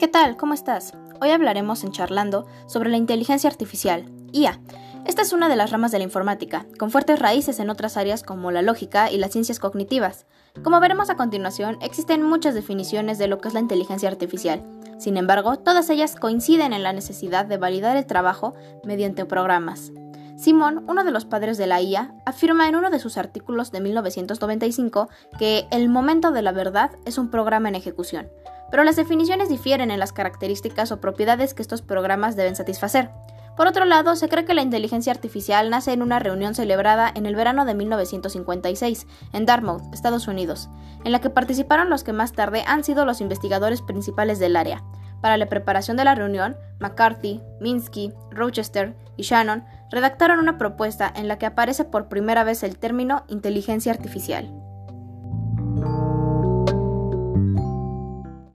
¿Qué tal? ¿Cómo estás? Hoy hablaremos en Charlando sobre la inteligencia artificial, IA. Esta es una de las ramas de la informática, con fuertes raíces en otras áreas como la lógica y las ciencias cognitivas. Como veremos a continuación, existen muchas definiciones de lo que es la inteligencia artificial. Sin embargo, todas ellas coinciden en la necesidad de validar el trabajo mediante programas. Simon, uno de los padres de la IA, afirma en uno de sus artículos de 1995 que el momento de la verdad es un programa en ejecución, pero las definiciones difieren en las características o propiedades que estos programas deben satisfacer. Por otro lado, se cree que la inteligencia artificial nace en una reunión celebrada en el verano de 1956 en Dartmouth, Estados Unidos, en la que participaron los que más tarde han sido los investigadores principales del área. Para la preparación de la reunión, McCarthy, Minsky, Rochester y Shannon redactaron una propuesta en la que aparece por primera vez el término inteligencia artificial.